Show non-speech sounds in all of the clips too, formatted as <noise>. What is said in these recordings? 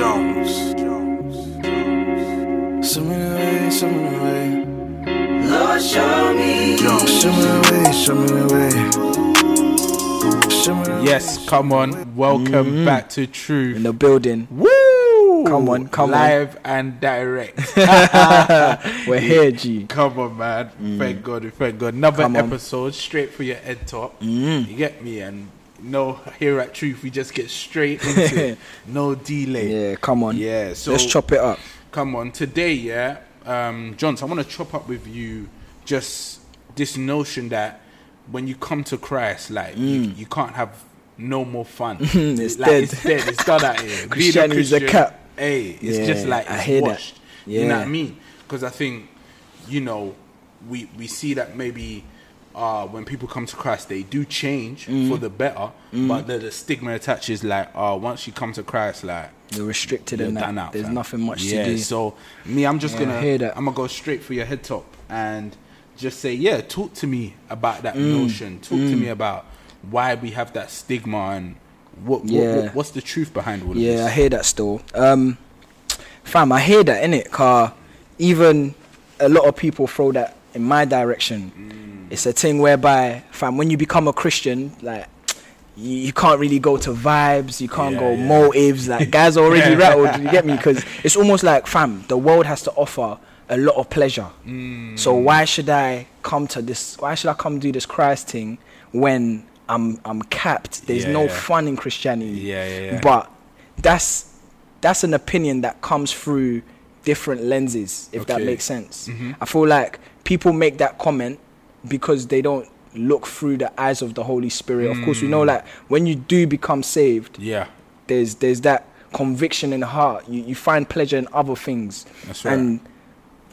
Jones. Show me the way, show me the way. Lord, show me. Jones. Show me the way, show me the way. Show me the way. Yes, come on. Welcome mm-hmm. back to Truth. in the building. Woo! Come on, come on. Live and direct. <laughs> <laughs> We're here, G. come on, man. Thank mm. God, thank God. Another Come on. episode straight for your head top. Mm. You get me? And no, here at Truth, we just get straight <laughs> into it. No delay. Yeah, come on. Yeah, so Let's chop it up. come on today yeah um johns i want to chop up with you just this notion that when you come to christ like you, you can't have no more fun Mm. <laughs> It's like, dead. it's dead it's done out here Being <laughs> Christianity is a cap. hey it's Yeah, just like I it's washed you know Yeah. what i mean because i think you know we we see that maybe uh, when people come to Christ, they do change Mm. for the better, but the, the stigma attaches like, uh, once you come to Christ, like You're restricted you're in that. out, There's fam. nothing much yeah, to do. So me, I'm just Yeah, gonna hear that. I'm gonna go straight for your head top and just say, yeah, talk to me about that Mm. notion. Talk to me about why we have that stigma and what, what, Yeah. what what's the truth behind all of Yeah, I hear that still. Um, fam, I hear that in it, car. Even a lot of people throw that in my direction. Mm. It's a thing whereby, fam, when you become a Christian, like you, you can't really go to vibes, you can't Yeah, go yeah. motives. Like <laughs> guys are already rattled. You get me? Because it's almost like, fam, the world has to offer a lot of pleasure. Mm. So why should I come to this? Why should I come do this Christ thing when I'm I'm capped? There's Yeah, no fun in Christianity. Yeah, yeah, yeah. But that's that's an opinion that comes through different lenses, if that makes sense. Mhm. I feel like people make that comment because they don't look through the eyes of the Holy Spirit. Of course, we Mm. know like when you do become saved, Yeah, there's there's that conviction in the heart. You you find pleasure in other things. That's right. And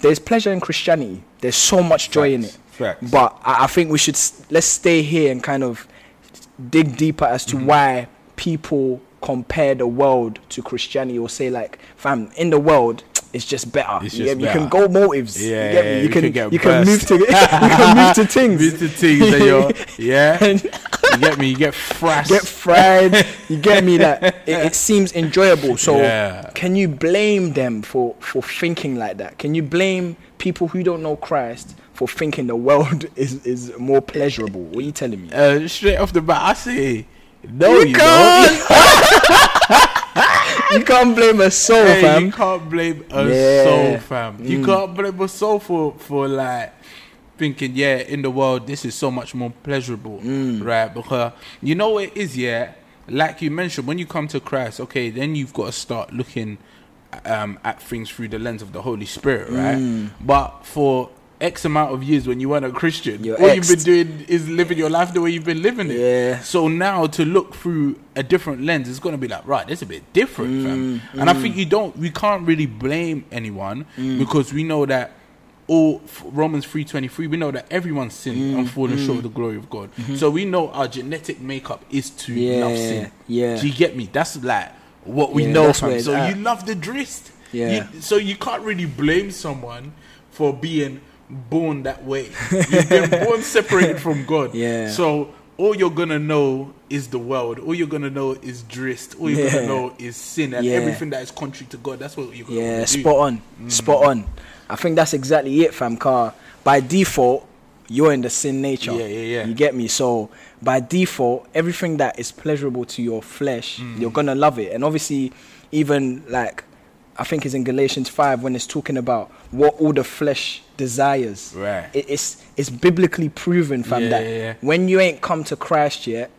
there's pleasure in Christianity. There's so much joy in it. Facts. Facts. But I, I think we should let's stay here and kind of dig deeper as to Mm-hmm. why people compare the world to Christianity or say like, fam, in the world it's just better. It's you, just get me? you can go motives. Yeah, you, get me? yeah, you can can get <laughs> you can move to <laughs> you can move to things. With the things you're, <laughs> yeah, you get me. You get fresh. get fried. you get me that it, it seems enjoyable. So Yeah. can you blame them for for thinking like that? Can you blame people who don't know Christ for thinking the world is is more pleasurable? What are you telling me? uh, straight off the bat, I say no. You You, can't. <laughs> you can't blame a soul, Hey, fam. you can't blame a Yeah. soul, fam. You Mm. can't blame a soul for for like thinking, yeah, in the world this is so much more pleasurable, Mm. right? Because you know what it is, yeah. Like you mentioned, when you come to Christ, okay, then you've got to start looking um, at things through the lens of the Holy Spirit, right? Mm. But for X amount of years when you weren't a Christian, You're all you've been doing is living your life the way you've been living it. Yeah. So now to look through a different lens, it's gonna be like, right, this is a bit different, Mm, fam. And I think you don't, we can't really blame anyone Mm. because we know that all Romans three twenty three, we know that everyone's sinned Mm, and fallen short of the glory of God. So we know our genetic makeup is to Yeah, love sin. yeah. Do you get me? That's like what we Yeah, know, fam. So at. you love the drist. Yeah. You- so you can't really blame someone for being born that way. You've been <laughs> born separated from God. Yeah. So all you're gonna know is the world. All you're gonna know is drist. All you're Yeah. gonna know is sin and Yeah. everything that is contrary to God. That's what you're gonna Yeah, spot on, Mm. spot on. I think that's exactly it, fam. Car by default, you're in the sin nature. Yeah, yeah, yeah. You get me? So by default, everything that is pleasurable to your flesh, Mm. you're gonna love it. And obviously, even like I think it's in Galatians five when it's talking about what all the flesh desires. Right. It, it's it's biblically proven, fam, Yeah, that yeah, yeah. when you ain't come to Christ yet.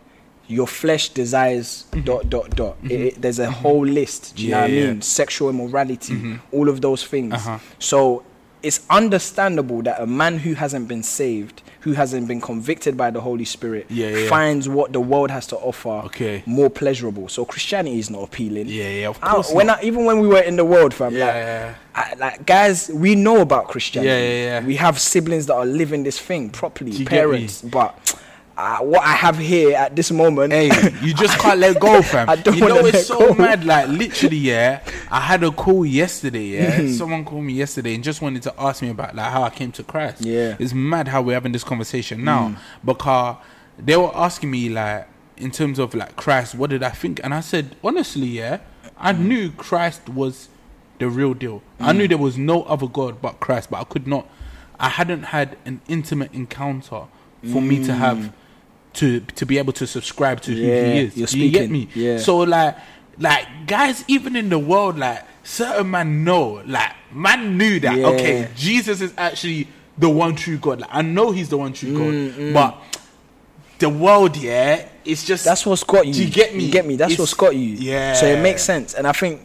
Your flesh desires Mm-hmm. dot dot dot. It, it- there's a whole list. Do you know what I mean? Sexual immorality, all of those things. Uh-huh. So it's understandable that a man who hasn't been saved, who hasn't been convicted by the Holy Spirit, Yeah, yeah. finds what the world has to offer Okay. more pleasurable. So Christianity is not appealing. Yeah, yeah, of I- course. when not. I, even when we were in the world, fam, yeah, like, yeah, I, like guys, we know about Christianity. Yeah, yeah, yeah. We have siblings that are living this thing properly, Do you get me? parents. But uh, what I have here at this moment, Hey, you just can't let go, <laughs> fam. I don't you know it's so go. mad. Like literally, yeah. I had a call yesterday. Yeah, Mm-hmm. <laughs> someone called me yesterday and just wanted to ask me about like how I came to Christ. Yeah. Mm. it's mad how we're having this conversation now because they were asking me like in terms of like Christ, what did I think? And I said honestly, yeah. I Mm. knew Christ was the real deal. I knew there was no other God but Christ, but I could not. I hadn't had an intimate encounter for me to have to to be able to subscribe to Mm. Yeah, who he is. you're Do you get me? Yeah. So like like guys, even in the world, like certain man know, like man knew that Yeah. okay, Jesus is actually the one true God. Like, I know he's the one true Mm, God, but the world, yeah, it's just That's what's got you. You get me? You get me. That's It's- what's got you. Yeah. So it makes sense, and I think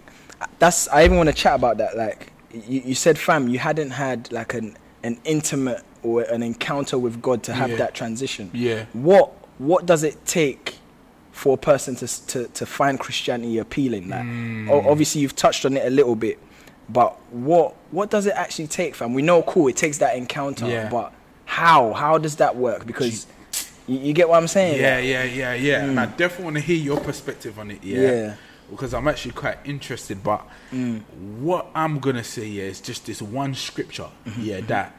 that's. I even want to chat about that. Like you, you said, fam, you hadn't had like an an intimate or an encounter with God to have Yeah. that transition. Yeah. What What does it take for a person to to to find Christianity appealing? Like, Mm. obviously you've touched on it a little bit, but what what does it actually take, fam? We know, cool, it takes that encounter, Yeah. but how how does that work? Because you, you get what I'm saying? Yeah, yeah, yeah, yeah. And I definitely want to hear your perspective on it. Yeah. Mm. Yeah. Because I'm actually quite interested. But Mm. what I'm gonna say yeah, is just this one scripture. Mm-hmm, Yeah, that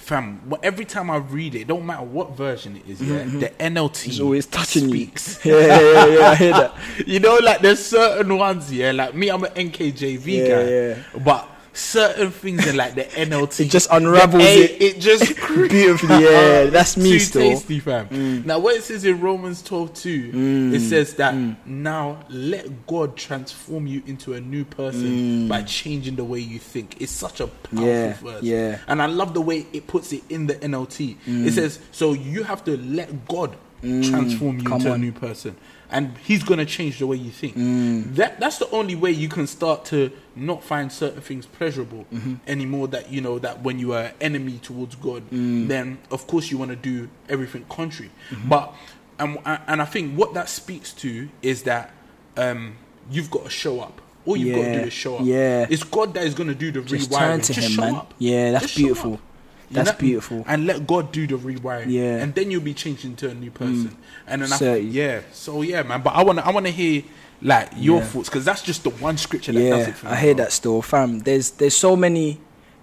fam. Every time I read it, it don't matter what version it is. Yeah, the NLT Mm-hmm, always touching speaks. you. <laughs> Yeah, yeah, yeah, yeah, I hear that. <laughs> you know, like there's certain ones. Yeah, like me, I'm an NKJV Yeah, guy. yeah. But certain things in like the <laughs> NLT, It just unravels it. It just Beautifully, <laughs> yeah, that's me too still. tasty, fam. Mm. Now, what it says in Romans 12 2, it mm. says that mm. now let God transform you into a new person by changing the way you think. It's such a powerful Yeah, verse. yeah. And I love the way it puts it in the NLT. It says, so you have to let God transform you come into a new person. And he's gonna change the way you think. Mm. That that's the only way you can start to not find certain things pleasurable Mm-hmm. anymore. That you know that when you are enemy towards God, Mm. then of course you want to do everything contrary. Mm-hmm. But and and I think what that speaks to is that um, you've got to show up. All you've got to do is show up. yeah. it's God that is going to do the Just rewiring. turn to Just him, man. up. Yeah, that's Just beautiful. That's know? beautiful. And let God do the rewiring. Yeah. and then you'll be changed into a new person. Mm. And then I, yeah, so yeah, man. But I want to I want to hear like your Yeah. thoughts because that's just the one scripture that does yeah, it for me. I hear bro. that still, fam. There's there's so many.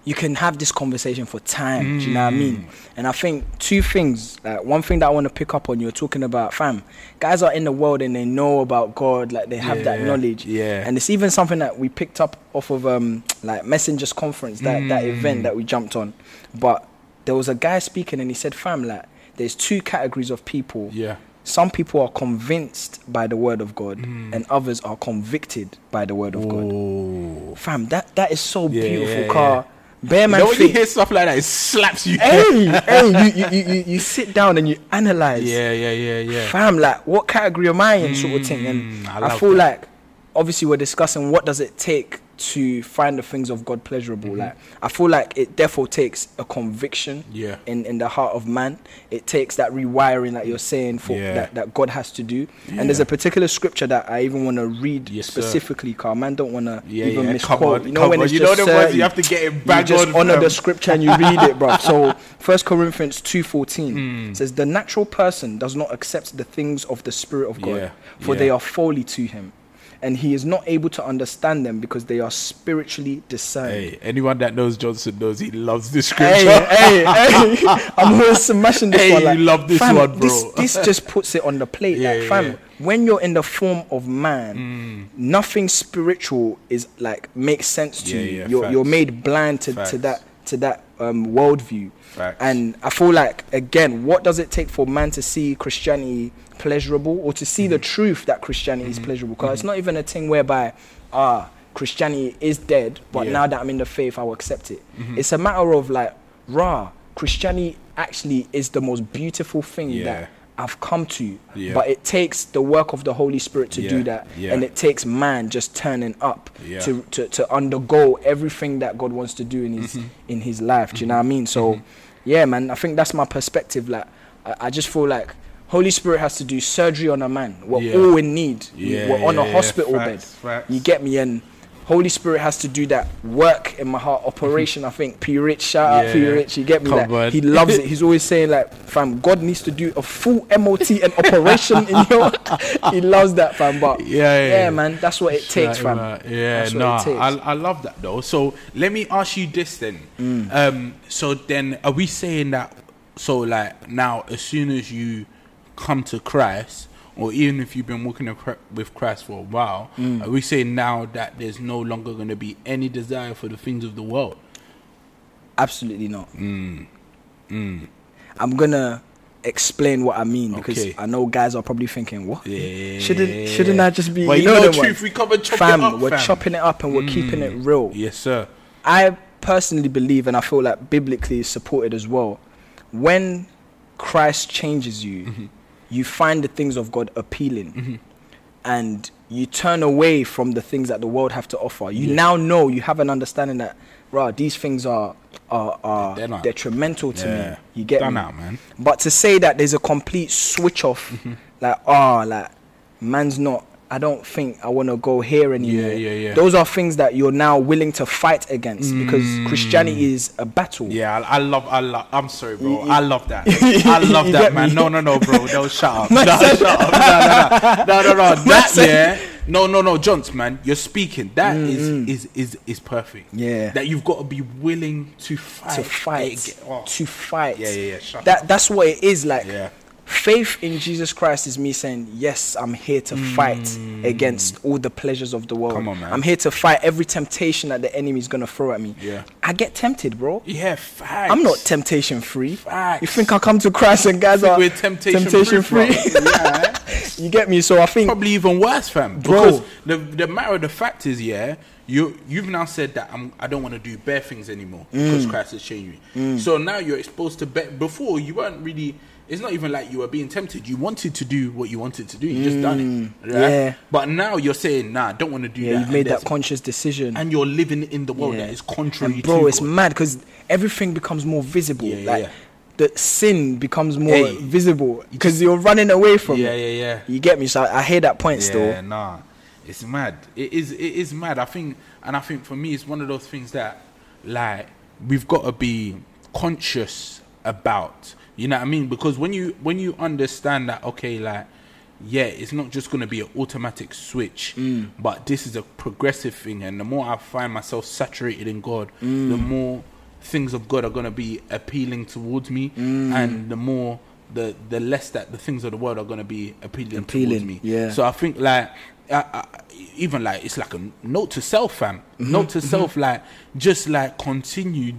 You can have this conversation for time. Do you know what I mean? Mm. And I think two things. Like one thing that I want to pick up on. You're talking about, fam. Guys are in the world and they know about God. Like they have that knowledge. yeah. And it's even something that we picked up off of um like Messengers conference that that Mm. event that we jumped on. But there was a guy speaking and he said, fam, like there's two categories of people. Yeah. Some people are convinced by the word of God, Mm. and others are convicted by the word of God. Oh. Fam, that that is so Yeah, beautiful, yeah, car. Bear You man know when you hear stuff like that, it slaps you. hey, <laughs> hey, you, you, you, you, you sit down and you analyze. yeah, yeah, yeah, yeah. Fam, like, what category am I in, sort of thing. And Mm, I I, feel that. like, obviously, we're discussing what does it take to find the things of God pleasurable. Mm-hmm. Like, I feel like it therefore takes a conviction Yeah. in, in the heart of man. It takes that rewiring, that you're saying, for Yeah. that, that God has to do. Yeah. And there's a particular scripture that I even want to read Yes, specifically, Carl. Man, don't want to Yeah, even misquote. On, you know come when on. it's You know just the ones certain, you have to get it you just on, honor the scripture and you read it, bro. So <laughs> First Corinthians two fourteen fourteen says the natural person does not accept the things of the Spirit of God, for they are folly to him, and he is not able to understand them because they are spiritually discerned. Hey, anyone that knows Johnson knows he loves this scripture. hey, hey! hey. <laughs> <laughs> I'm always smashing this Hey, one. you love this fam, one, bro. This, this just puts it on the plate. Yeah, like, yeah, fam, yeah. Mm. when you're in the form of man, nothing spiritual is like makes sense to you. you're, you're made blind to, Facts. to that to that um, worldview. Facts. And I feel like again, what does it take for man to see Christianity pleasurable or to see Mm-hmm. the truth that Christianity is pleasurable? Because it's not even a thing whereby ah Christianity is dead, but Yeah. Mm-hmm. now that I'm in the faith, I will accept it. It's a matter of like, rah, Christianity actually is the most beautiful thing Yeah. that I've come to. Yeah. But it takes the work of the Holy Spirit to Yeah, do that. yeah. And it takes man just turning up to, to, to undergo everything that God wants to do in his Mm-hmm. in his life. Do you know what I mean? So yeah, man, I think that's my perspective. Like I, I just feel like Holy Spirit has to do surgery on a man. We're Yeah. all in need. Yeah, We're on yeah, a yeah. hospital Facts, bed. facts. You get me? And Holy Spirit has to do that work in my heart. Operation, I think. P Rich, shout out P Rich. You get me? Come Like, on. he loves it. He's always saying like, fam, God needs to do a full MOT and operation in your. <laughs> he loves that, fam. But Yeah, yeah, yeah, yeah. man, that's what it takes, fam. Yeah, That's what nah, it takes. I, I love that though. So let me ask you this then. Mm. Um, so then, are we saying that? So like now, as soon as you come to Christ, or even if you've been walking with Christ for a while, Mm. are we saying now that there's no longer going to be any desire for the things of the world? Absolutely not. Mm. I'm gonna explain what I mean because Okay. I know guys are probably thinking, "What? Yeah. Shouldn't shouldn't I just be?" Well, you know know, them truth, we covered chop fam, it up, we're fam. Mm. chopping it up and we're keeping it real. Yes, sir. I personally believe, and I feel like biblically supported as well, when Christ changes you, Mm-hmm. You find the things of God appealing, and you turn away from the things that the world have to offer. You Yeah. now know you have an understanding that, right, these things are are, are detrimental to Yeah. me. You get Done me? out, man. But to say that there's a complete switch off, Mm-hmm. like, oh, like, man's not, I don't think I want to go here anymore. yeah, yeah. yeah. Those are things that you're now willing to fight against because Mm. Christianity is a battle. Yeah, I, I love, I love. I'm sorry, bro. I love that. <laughs> I love that, man. me? No, no, no, bro. <laughs> No, shut up. No, shut up. <laughs> No, no, no, no, no, no. That, yeah. No, no, no, Johns, man. You're speaking. That is, is, is, is perfect. Mm, Yeah. That you've got to be willing to fight. To fight, oh. to fight. Yeah, yeah, yeah, shut that that's what it is like. Yeah. Faith in Jesus Christ is me saying, Yes, I'm here to fight against all the pleasures of the world. Mm. Come on, man. I'm here to fight every temptation that the enemy is gonna throw at me. Yeah. I get tempted, bro. Yeah, facts. I'm not temptation free. Facts. You think I come to Christ and guys are we're temptation, free? free. yeah. <laughs> you get me? So I think Probably even worse, fam. Bro. Because the the matter of the fact is, yeah, you you've now said that I'm I don't want to do bare things anymore because Mm. Christ has changed me. So now you're exposed to bare. Before you weren't really. It's not even like you were being tempted. You wanted to do what you wanted to do. You just done it. Right? Mm. yeah. But now you're saying, nah, I don't want to do yeah, that. you've made that conscious decision. and you're living in the world Yeah. that is contrary And bro, it's God. mad because everything becomes more visible. Yeah, like yeah. the sin becomes more Hey. visible because you're running away from Yeah, it. yeah, yeah. Yeah. You get me? So I, I hear that point Yeah, still. nah, it's mad. It is. It is mad. I think, and I think for me, it's one of those things that, like, we've got to be conscious about. You know what I mean? Because when you when you understand that, okay, like, yeah, it's not just going to be an automatic switch, Mm. but this is a progressive thing. And the more I find myself saturated in God, the Mm. more things of God are going to be appealing towards me, Mm. and the more the the less that the things of the world are going to be appealing, Appealing, towards me. yeah. So I think like. I, I, even like it's like a note to self, fam. Mm-hmm, Note to self, like just like continue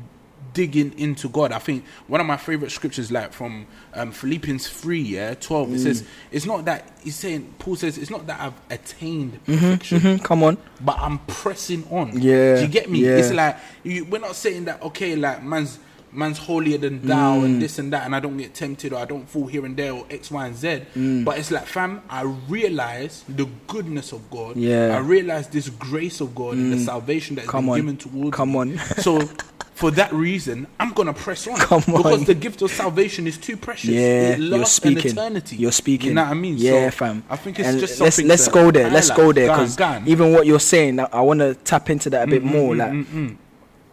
digging into God. I think one of my favorite scriptures, like from um, Philippians three, yeah, twelve. It Mm. says it's not that he's saying. Paul says it's not that I've attained perfection, Mhm, Come on. but I'm pressing on. Yeah, do you get me? yeah. It's like you, we're not saying that okay, like man's man's holier than thou Mm. and this and that, and I don't get tempted or I don't fall here and there or X, Y, and Z. Mm. But it's like, fam, I realize the goodness of God. Yeah. Mm. I realize this grace of God and the salvation that has Come been on. given towards. Come me. on. so. <laughs> For that reason, I'm gonna press on Come because the gift of salvation is too precious. Yeah, you're speaking. You're speaking. You know what I mean? Yeah, So, fam. I think it's And just let's something let's go there. Let's go there because even what you're saying, I, I want to tap into that a bit mm, mm, more. Mm, like,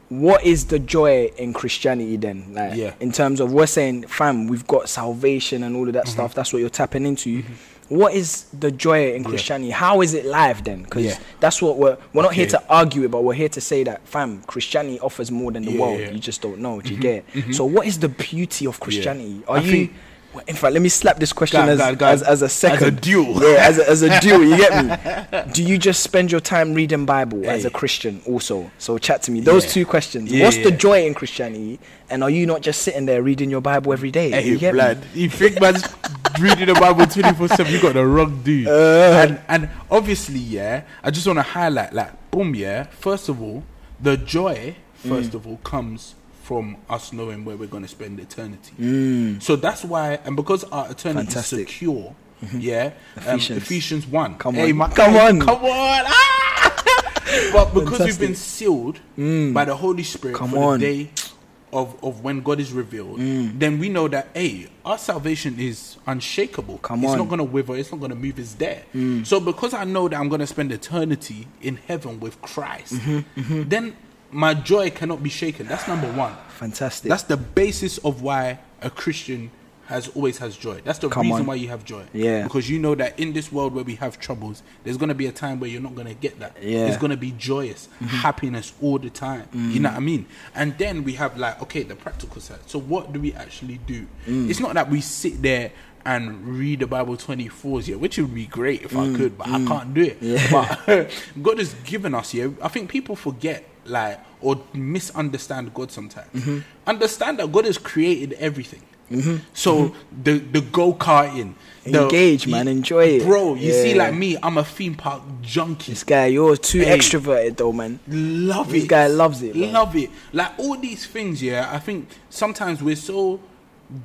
what is the joy in Christianity then? Like, Yeah. in terms of we're saying, fam, we've got salvation and all of that Mm-hmm. stuff. That's what you're tapping into. Mm-hmm. What is the joy in Christianity? How is it live then? Because Yeah. that's what we're we're not here to argue it, but we're here to say that, fam, Christianity offers more than the Yeah, world. yeah. You just don't know. Do you mm-hmm. get? it? Mm-hmm. So, what is the beauty of Christianity? Are I you? Well, in fact, let me slap this question Go on, as, go on, go on. as as a second duel. Yeah, as a, as a duel. You get me? <laughs> Do you just spend your time reading Bible as a Christian also? So chat to me. Those Yeah. two questions. Yeah, What's the joy in Christianity? And are you not just sitting there reading your Bible every day? Hey, you get me? blood. You think man's reading the Bible 24 7, you got the wrong dude. Uh. and, and obviously, yeah, I just want to highlight, like, boom, yeah, first of all, the joy, first Mm. of all, comes from us knowing where we're going to spend eternity. Mm. So that's why, and because our eternity Fantastic. Mm-hmm. is secure, yeah, um, Ephesians. Ephesians 1. Come Hey, on. my- Come on. Come on. Ah! <laughs> but because we've been Fantastic. sealed by the Holy Spirit Come for on. the day of, of when God is revealed, then we know that hey, our salvation is unshakable. Come it's on. not gonna wither, it's not gonna move, it's there. So because I know that I'm gonna spend eternity in heaven with Christ, then my joy cannot be shaken. That's number one. Fantastic. That's the basis of why a Christian has always has joy. That's the Come reason on. why you have joy. Yeah. Because you know that in this world where we have troubles, there's gonna be a time where you're not gonna get that. Yeah. Mm-hmm. It's gonna be joyous, happiness all the time. You know what I mean? And then we have like, okay, the practical side. So what do we actually do? Mm. It's not that we sit there and read the Bible 24s, yeah, which would be great if I could, but I can't do it. Yeah. But <laughs> God has given us, yeah. I think people forget, like, or misunderstand God sometimes. Mm-hmm. Understand that God has created everything. So the the go karting, the- Engage, man, enjoy it. bro. You see, like me, I'm a theme park junkie. This guy, you're too Hey. extroverted though, man. Love This it. This guy loves it, bro. Love it. Like all these things, yeah. I think sometimes we're so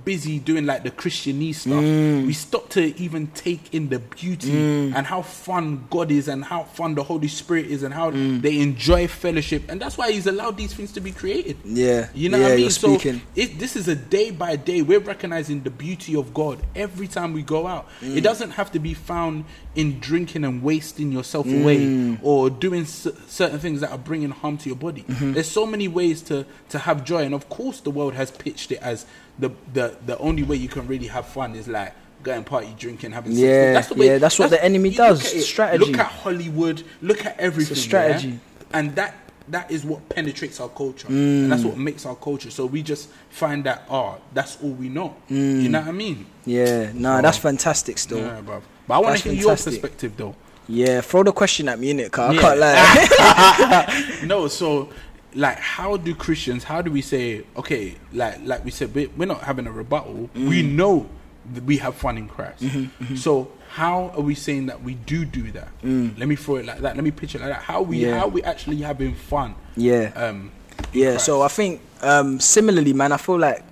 busy doing like the Christianese stuff, Mm. we stop to even take in the beauty and how fun God is and how fun the Holy Spirit is and how Mm. they enjoy fellowship. And that's why He's allowed these things to be created. Yeah, You know yeah, what I mean? so it, this is a day by day. We're recognizing the beauty of God every time we go out. Mm. It doesn't have to be found in drinking and wasting yourself away Mm. or doing certain things that are bringing harm to your body. Mm-hmm. There's so many ways to to have joy, and of course, the world has pitched it as the the the only way you can really have fun is like. Going party, drinking, having sex. Yeah, that's the way, yeah, that's what the enemy look does, it. strategy. Look at Hollywood. Look at everything. yeah? strategy. and that that is what penetrates our culture Mm. and that's what makes our culture so we just find that oh that's all we know you know what i mean Yeah, nah, that's fantastic still. yeah bruv. but i want to hear your perspective though Yeah, throw the question at me in it, cause Yeah. I can't lie. <laughs> <laughs> no so like how do christians how do we say okay like like we said we- we're not having a rebuttal Mm. we know that we have fun in christ Mm-hmm, so how are we saying that we do do that let me throw it like that let me pitch it like that how we Mm. Yeah. how we actually having fun yeah, um yeah. So I think um, similarly, man, I feel like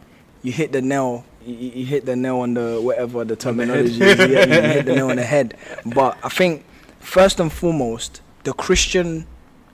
you hit the nail. You, you hit the nail on the whatever the terminology get me? you hit the nail on the head. But I think first and foremost, the Christian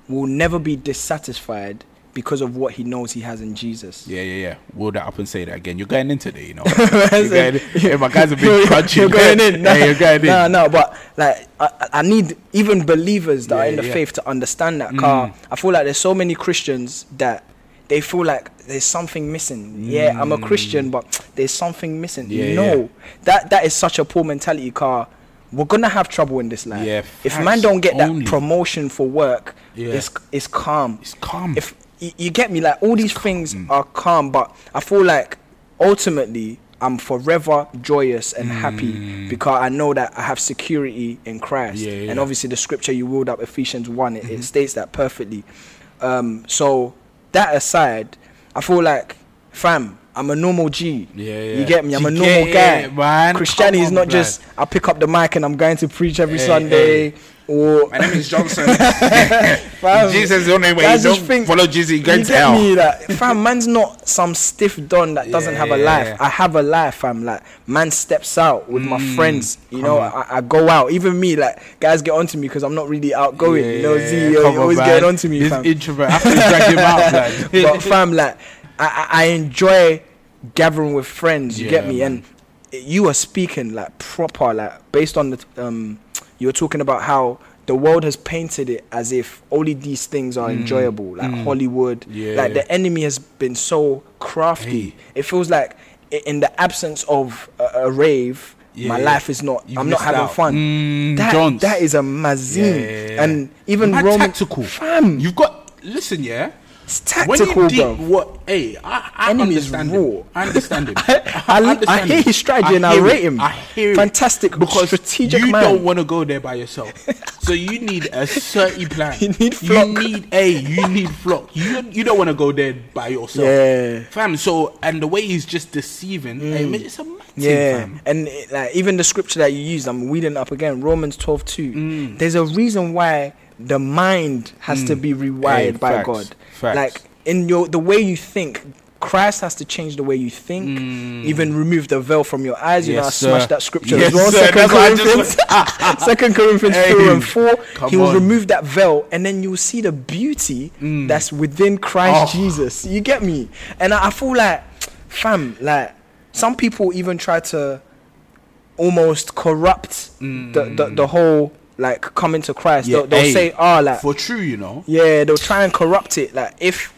will never be dissatisfied because of what he knows he has in Jesus. Yeah, yeah, yeah. Roll that up and say that again. You're going into it, you know. <laughs> you're going, yeah, my guys have been <laughs> crunching. You're going in. Nah, <laughs> yeah, you're going in. Nah, no, but like I, I- need even believers that are in the yeah. faith to understand that. Mm. Car, I feel like there's so many Christians that they feel like there's something missing. Yeah, I'm a Christian, mm. but there's something missing. Yeah, no, yeah. that that is such a poor mentality. Car, we're gonna have trouble in this life. Yeah, if man don't get that only. promotion for work, Yeah. it's it's calm. It's calm. If you, you get me, like all these things are calm, but I feel like ultimately I'm forever joyous and happy because I know that I have security in Christ. Mm. Yeah, And obviously, the scripture you ruled up, Ephesians 1, it, Mm-hmm. it states that perfectly. Um, so, that aside, I feel like, fam, I'm a normal G. Yeah, yeah. You get me? I'm a normal get guy. it, man. Christianity Come is not blood. just I pick up the mic and I'm going to preach every Hey, Sunday. Or My name is Johnson. <laughs> Fam, Jesus is the only way. guys You don't think- follow Jesus, you're going you to get hell. me? Like, fam, man's not some stiff don that doesn't Yeah, have a life. yeah. I have a life, fam. Like, man steps out with my Mm, friends. You know, I, I go out. Even me, like, guys get onto me because I'm not really outgoing. you know, Z, you're, come you're on, always man. getting onto me, This fam. introvert. I have to drag him out, <laughs> man. but fam, like, I, I enjoy gathering with friends. You Yeah, get me? man. And you are speaking like proper, like based on the um, you were talking about how the world has painted it as if only these things are enjoyable, like Hollywood. Mm. Yeah, like the enemy has been so crafty. Hey. It feels like in the absence of a, a rave. Yeah, my yeah. life is not. I'm not having out. fun. Mm, that, Johns. that is a mazine, and even Roman tactical. fam. You've got listen, yeah. It's When tactical, you deep, bro. what? Hey, I, I Enemy understand raw. him. I understand him. <laughs> I, I understand hear him. his strategy and I hear rate it. him. I hear it. Fantastic, because strategic you man. don't want to go there by yourself. so you need a certain <laughs> plan. You need flock. You need a. You need flock. You you don't want to go there by yourself. Yeah. Mm. fam. So and the way he's just deceiving, hey, man, it's a mad Yeah, fam. and it, like even the scripture that you used, I'm reading up again, Romans 12 2. Mm. There's a reason why the mind has to be rewired Hey, by facts, God. Facts. Like in your the way you think, Christ has to change the way you think. Even remove the veil from your eyes. You Mm. Yes, know, I smashed that scripture Yes, as well. sir. Second That's what I Corinthians, <laughs> <laughs> Second Corinthians Hey, two and four. He will on. remove that veil, and then you will see the beauty that's within Christ Oh. Jesus. You get me? And I, I feel like, fam, like some people even try to almost corrupt the, the the whole like coming to Christ. Yeah, they'll they'll hey, say, "Oh, like For true, you know. yeah," they'll try and corrupt it. Like if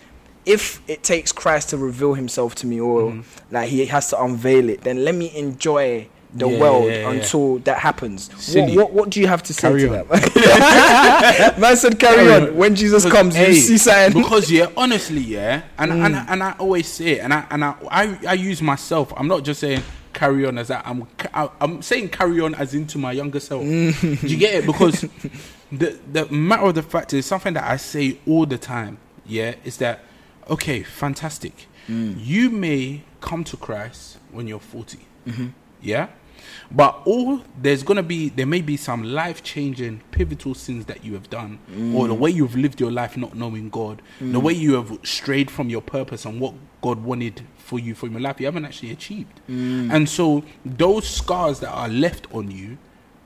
if it takes Christ to reveal Himself to me, or like He has to unveil it, then let me enjoy the. Yeah, world yeah, until that happens. What, what what do you have to say Carry to on. that? <laughs> Man said, "Carry, Carry on. on. When Jesus comes, Hey, you see something." because yeah, honestly, yeah, and and Mm. and I always say it, and I and I, I I use myself. I'm not just saying carry on as that. I'm I'm saying carry on as into my younger self. Mm. Do you get it? Because <laughs> the the matter of the fact is something that I say all the time. Yeah, is that okay? Fantastic. Mm. You may come to Christ when you're 40 Mm-hmm. Yeah, but all there's gonna be there may be some life changing pivotal sins that you have done, or the Mm. way you've lived your life not knowing God, the way you have strayed from your purpose and what God wanted for you from your life, you haven't actually achieved. Mm. And so those scars that are left on you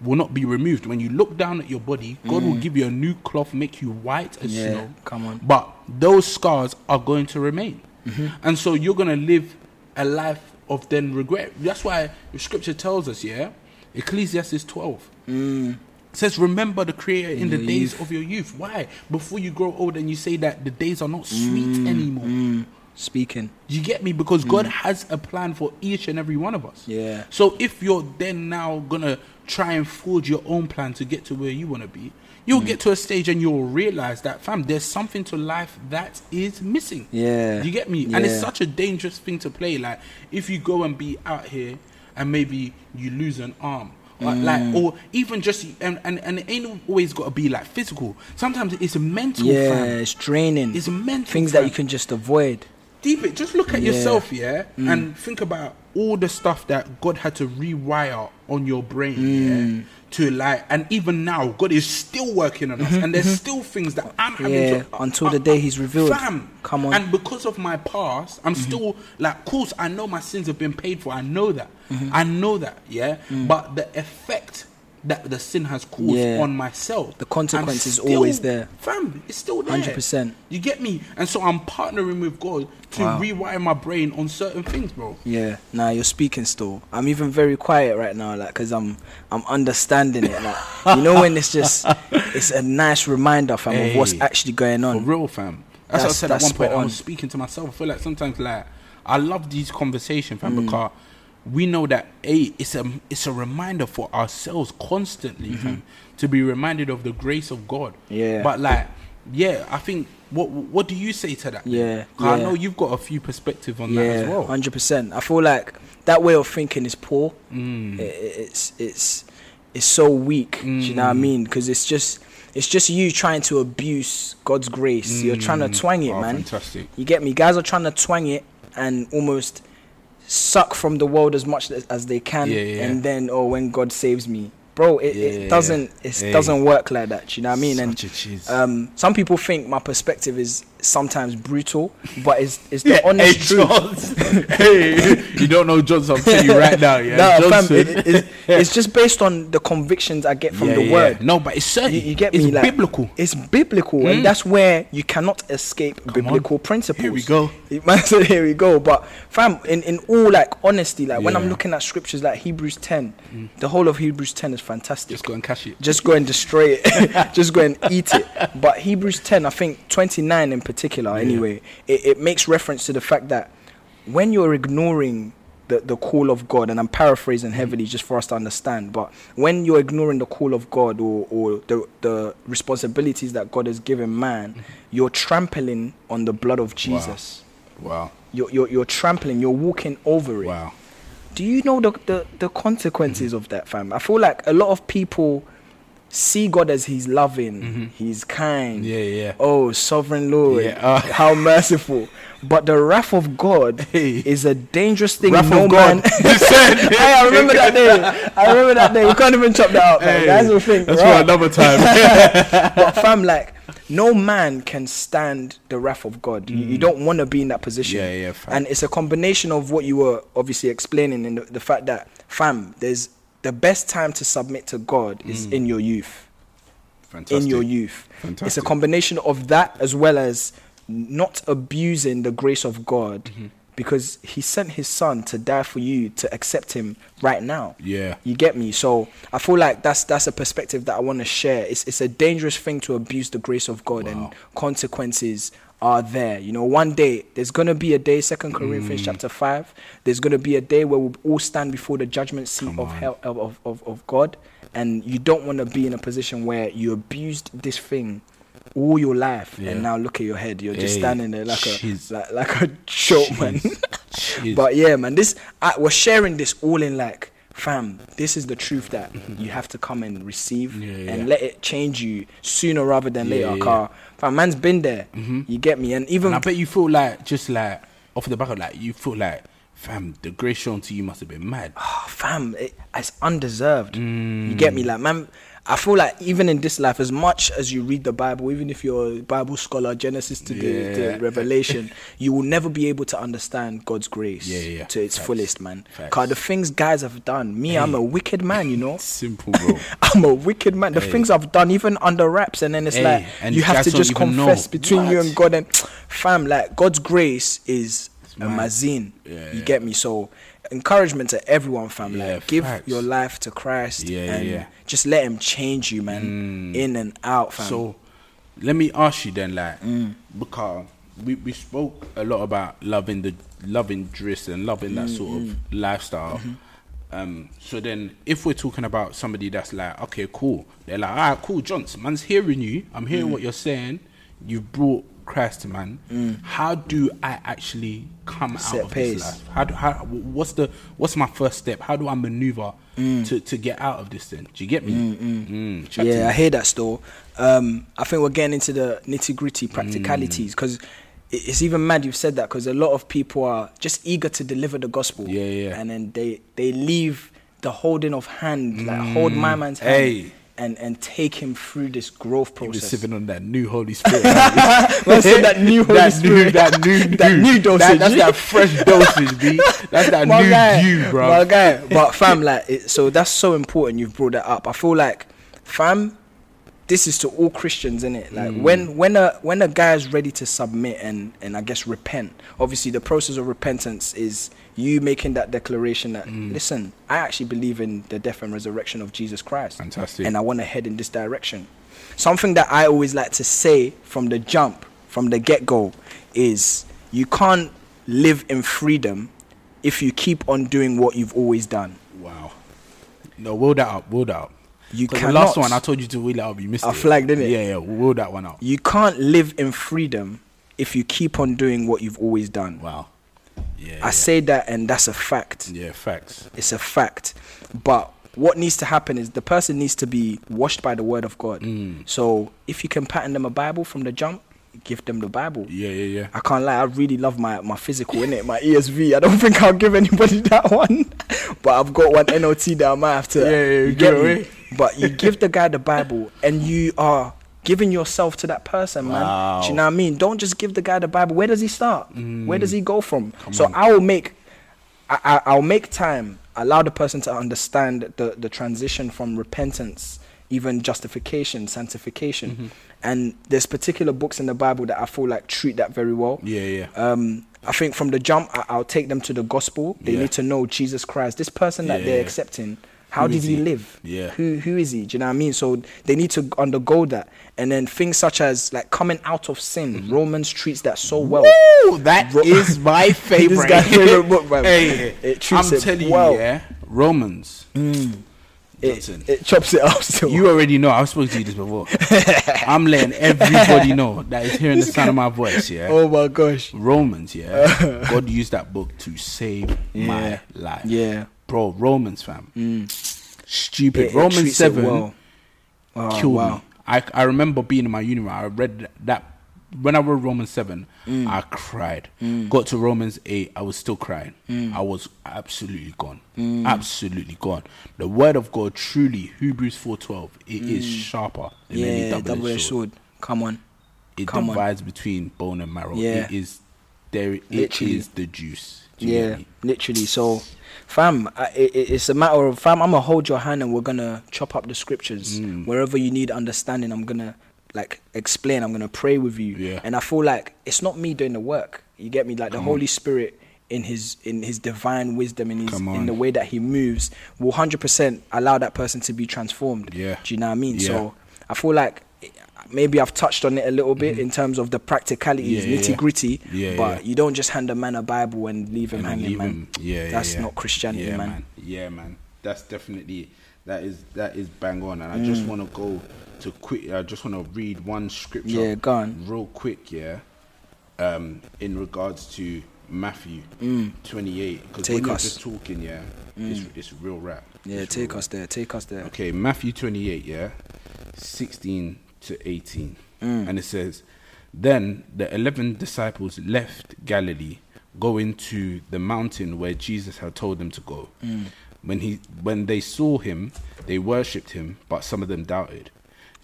will not be removed. When you look down at your body, God will give you a new cloth, make you white as Mm. Yeah, snow. come on. But those scars are going to remain. Mm-hmm. And so you're going to live a life of then regret. That's why the scripture tells us, yeah? Ecclesiastes 12. It says, Remember the Creator in, the Mm. days youth. of your youth. Why? Before you grow old and you say that the days are not sweet Mm. anymore. Speaking. You get me? Because God has a plan for each and every one of us. Yeah. So if you're then now gonna try and forge your own plan to get to where you wanna be, you'll get to a stage and you'll realize that, fam, there's something to life that is missing. Yeah. You get me? And it's such a dangerous thing to play. Like if you go and be out here and maybe you lose an arm. Or Mm. like, or even just, and, and, and it ain't always got to be like physical. Sometimes it's mental. Yeah, fam. it's draining. It's mental. Things that you can just avoid. deep it. Just look at Yeah. Mm. yourself, yeah, and think about all the stuff that God had to rewire on your brain, Mm. yeah, to like, and even now, God is still working on us, and there's still things that I'm having Mm-hmm, Yeah, to until the day He's revealed. Fam, Come on. And because of my past, I'm Mm-hmm. still like, of course, I know my sins have been paid for. I know that. Mm-hmm. I know that. Yeah, but the effect. That the sin has caused. Yeah. on myself. The consequence is always there. Fam, it's still there. 100%. You get me? And so I'm partnering with God to Wow. rewire my brain on certain things, bro. Yeah, nah, you're speaking still. I'm even very quiet right now, like, cause I'm, I'm understanding it. Like, you know, when it's just, <laughs> it's a nice reminder, fam, of what's actually going For on. real, fam. That's, what I said at one point. I on. was speaking to myself. I feel like sometimes, like, I love these conversations, fam, Mm. because we know that a it's a it's a reminder for ourselves constantly, fam, to be reminded of the grace of God. Mm-hmm. Yeah. But like, yeah, I think what what do you say to that? Yeah. Yeah, I know you've got a few perspective on that as well. hundred percent. I feel like that way of thinking is poor. Mm. I- I- it's it's it's so weak. Do you know what I Mm. mean? Because it's just it's just you trying to abuse God's grace. You're trying to twang it, Oh, man. fantastic. You get me? Guys are trying to twang it and almost suck from the world as much as, as they can, Yeah, yeah. and then oh, when God saves me, bro, it, Yeah, it doesn't it hey. doesn't work like that. You know what I mean? and Such a cheese. um, some people think my perspective is sometimes brutal, but it's it's the honest hey, truth. <laughs> Hey, you don't know Johnson. I'm telling you right now. Yeah, <laughs> No, fam, it, it- it's, it's just based on the convictions I get from Yeah, the yeah. word. No, but it's certain. You, you get it's me? Like, biblical. It's biblical, Mm. and that's where you cannot escape biblical principles. Here we go. <laughs> Said, "Here we go." But fam, in, in all like honesty, like when I'm looking at scriptures like Hebrews 10, the whole of Hebrews 10 is fantastic. Just go and cash it. Just go and destroy it. Just go and eat it. But Hebrews 10, I think 29 in particular, anyway, it, it makes reference to the fact that when you're ignoring the, the call of God, and I'm paraphrasing heavily just for us to understand, but when you're ignoring the call of God or, or the, the responsibilities that God has given man, mm-hmm. you're trampling on the blood of Jesus. Wow. You're, you're, you're trampling, you're walking over it Wow. do you know the, the, the consequences mm-hmm. of that fam i feel like a lot of people see god as he's loving he's kind Mm-hmm. Yeah, yeah. oh sovereign lord Yeah, uh. <laughs> how merciful but the wrath of god <laughs> Hey. is a dangerous thing Wrath no of God. man <laughs> hey, i remember that day i remember that day we can't even chop that out. Hey, guys will think that's right. for another time. but fam like no man can stand the wrath of god you, you don't want to be in that position Mm. Yeah, yeah, fam. and it's a combination of what you were obviously explaining and the, the fact that fam there's the best time to submit to god is in your youth Fantastic. in your youth it's a combination of that as well as not abusing the grace of god Mm-hmm. Because he sent his son to die for you to accept him right now Yeah. you get me? So I feel like that's that's a perspective that I want to share. It's it's a dangerous thing to abuse the grace of God, and consequences are there. You know, one day there's gonna be a day. Second Mm. Corinthians chapter five. There's gonna be a day where we'll all stand before the judgment seat Come of hell of, of, of, of God, and you don't want to be in a position where you abused this thing. All your life, Yeah. and now look at your head. You're just Hey, standing there like jeez. a like, like a short man. <laughs> But yeah, man, this I, we're sharing this all in like, fam. This is the truth that you have to come and receive Mm-hmm. Yeah, and let it change you sooner rather than later. Car, fam, man's been there. You get me, and even And I bet you feel like just like off the back of like you feel like fam the grace shown to you must have been mad. oh, fam, it, it's undeserved. You Mm. get me, like man. I feel like even in this life, as much as you read the Bible, even if you're a Bible scholar, Genesis to, the, Yeah. to Revelation, you will never be able to understand God's grace Yeah, yeah, to its Facts. fullest, man. Facts. Cause the things guys have done, me, I'm a wicked man, you know. <laughs> Simple, bro. <laughs> I'm a wicked man. The Hey. things I've done, even under wraps, and then it's Hey, like and you have to just even know. confess between you and God. And fam, like God's grace is a mad. mazin. You get me? So encouragement to everyone, fam. Yeah, like give facts. your life to Christ Yeah, and yeah. just let Him change you, man, in and out, fam. So let me ask you then, like, Mm. because we, we spoke a lot about loving the loving dress and loving that sort of Mm-hmm. lifestyle. Um, so then, if we're talking about somebody that's like, okay, cool, they're like, all right, cool, Johnson, man's hearing you. I'm hearing Mm. what you're saying. You've brought Christ, man. Mm. How do I actually come Set out of pace. this life? How do how what's the what's my first step? How do I maneuver mm. to to get out of this? thing? do you get me? Mm, chat to yeah, I hear that still. Um, I think we're getting into the nitty gritty practicalities because it's even mad you've said that because a lot of people are just eager to deliver the gospel. Yeah, yeah. And then they they leave the holding of hand, like hold my man's hand, Hey. And and take him through this growth process. He was sipping on that new Holy <laughs> Spirit. Man said that new Holy that Spirit. new, that new, <laughs> That new That, dosage. that's that fresh dosage, B. That's that <laughs> my new guy, dew, bro. My guy, but fam, like, it, so that's so important. You've brought that up. I feel like, fam, this is to all Christians, in it. Like Mm. when when a when a guy is ready to submit and and I guess repent. Obviously, the process of repentance is you making that declaration that Mm. listen, I actually believe in the death and resurrection of Jesus Christ. Fantastic. And I want to head in this direction. Something that I always like to say from the jump, from the get go, is you can't live in freedom if you keep on doing what you've always done. Wow. No, wheel that up, wheel that up. You cannot. the last one I told you to wheel it up, you missed I it. flagged, innit? Yeah, yeah, wheel that one up. you can't live in freedom if you keep on doing what you've always done. Wow. Yeah. I say that, and that's a fact. yeah, facts. It's a fact. But what needs to happen is the person needs to be washed by the word of God. Mm. So if you can pattern them a Bible from the jump, give them the Bible. Yeah, yeah, yeah. I can't lie, I really love my, my physical in it, my ESV. I don't think I'll give anybody <laughs> that one. but I've got one NLT that I might have to Yeah, yeah, you get me? away. But you give the guy the Bible and you are giving yourself to that person, man. Wow. Do you know what I mean? Don't just give the guy the Bible. Where does he start? Where does he go from? so on. I will make I, I, I'll make time, allow the person to understand the, the transition from repentance, even justification, sanctification. Mm-hmm. And there's particular books in the Bible that I feel like treat that very well. Yeah, yeah. Um, I think from the jump, I, I'll take them to the gospel. They Yeah. need to know Jesus Christ. This person that Yeah, they're yeah. accepting, how Who did he, he? live? Yeah. Who who is he? Do you know what I mean? So they need to undergo that. And then things such as like coming out of sin. Romans treats that so well. Mm-hmm. That Ro- is my <laughs> favorite. Favorite book, man. Hey, It treats I'm it telling well. you, yeah. Romans. It, it chops it up still. You already know. I've spoken to you this before. <laughs> I'm letting everybody know that is hearing the sound of my voice. Yeah. oh my gosh. Romans. Yeah. <laughs> God used that book to save my life. Yeah. Bro, Romans, fam. Stupid. It- Romans it seven well. Oh, killed wow. me. I I remember being in my uni. I read that, when I read Romans seven, Mm. I cried. Got to Romans eight, I was still crying. Mm. I was absolutely gone, absolutely gone. The word of God, truly, Hebrews four twelve, it is sharper than Mm. Yeah, double, double-edged edged sword. sword. Come on. It Come on. divides between bone and marrow. Yeah. It is there. It Literally. is the juice. Do you get Yeah, literally. So, fam, I, it, it- it's a matter of fam. I'm gonna hold your hand and we're gonna chop up the scriptures Mm. wherever you need understanding. I'm gonna like explain. I'm gonna pray with you. Yeah. And I feel like it's not me doing the work. You get me? Like the Holy on. Spirit in his in his divine wisdom in his in the way that he moves will 100% allow that person to be transformed. Yeah. Do you know what I mean? Yeah. So I feel like. Maybe I've touched on it a little bit in terms of the practicalities, Mm-hmm. Yeah, nitty gritty. Yeah, but you don't just hand a man a Bible and leave him and hanging, leave man. him- Yeah, That's not Christianity, yeah, man. Yeah, man. That's definitely that is that is bang on. And I Mm. just want to go to quick. I just want to read one scripture. Yeah, go on. real quick. Yeah, um, in regards to Matthew 28. Because Mm. Take when you're us. Mm. just talking, yeah, it's, it's real rap. Yeah, It's take us there. Take us there. Okay, Matthew 28, yeah, 16 to 18. Mm. And it says, Then the 11 disciples left Galilee, going to the mountain where Jesus had told them to go. Mm. When, he, when they saw him, they worshipped him, but some of them doubted.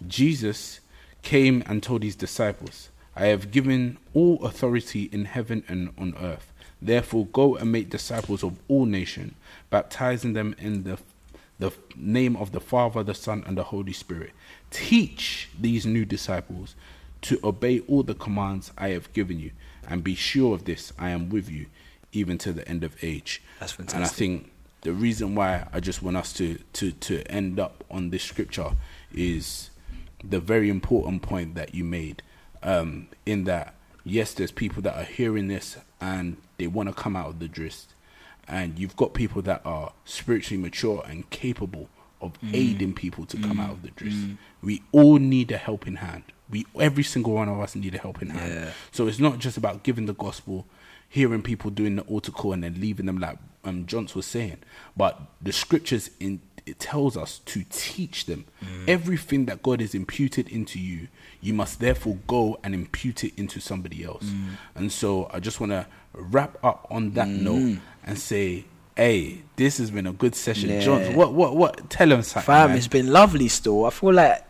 Jesus came and told his disciples, I have given all authority in heaven and on earth. Therefore, go and make disciples of all nations, baptizing them in the the name of the Father, the Son, and the Holy Spirit. Teach these new disciples to obey all the commands I have given you, and be sure of this I am with you even to the end of age. That's fantastic. And I think the reason why I just want us to, to, to end up on this scripture is the very important point that you made. Um, in that, yes, there's people that are hearing this and they want to come out of the drist and you've got people that are spiritually mature and capable of Mm. aiding people to come out of the drift. We all need a helping hand. We every single one of us need a helping hand. Yeah. So it's not just about giving the gospel, hearing people doing the altar call and then leaving them like um Johns was saying. But the scriptures in it tells us to teach them everything that God has imputed into you. You must therefore go and impute it into somebody else. And so I just want to wrap up on that note and say, "Hey, this has been a good session, Yeah. John. What, what, what? Tell him something, Fam, man. it's been lovely still. I feel like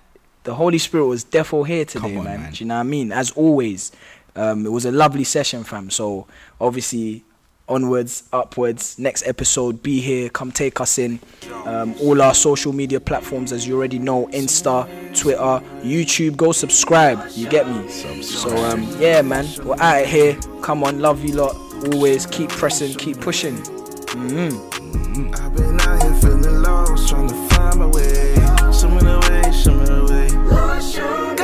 the Holy Spirit was defo here today, on, man. man. Do you know what I mean? As always, um, it was a lovely session, fam. So obviously, onwards, upwards. Next episode, be here. Come take us in. Um, all our social media platforms, as you already know, Insta, Twitter, YouTube. Go subscribe. You get me? So um, yeah, man, we're out of here. Come on, love you lot. Always keep pressing, keep pushing. I've been out here feeling lost, trying to find my way. Swimming away, swimming away.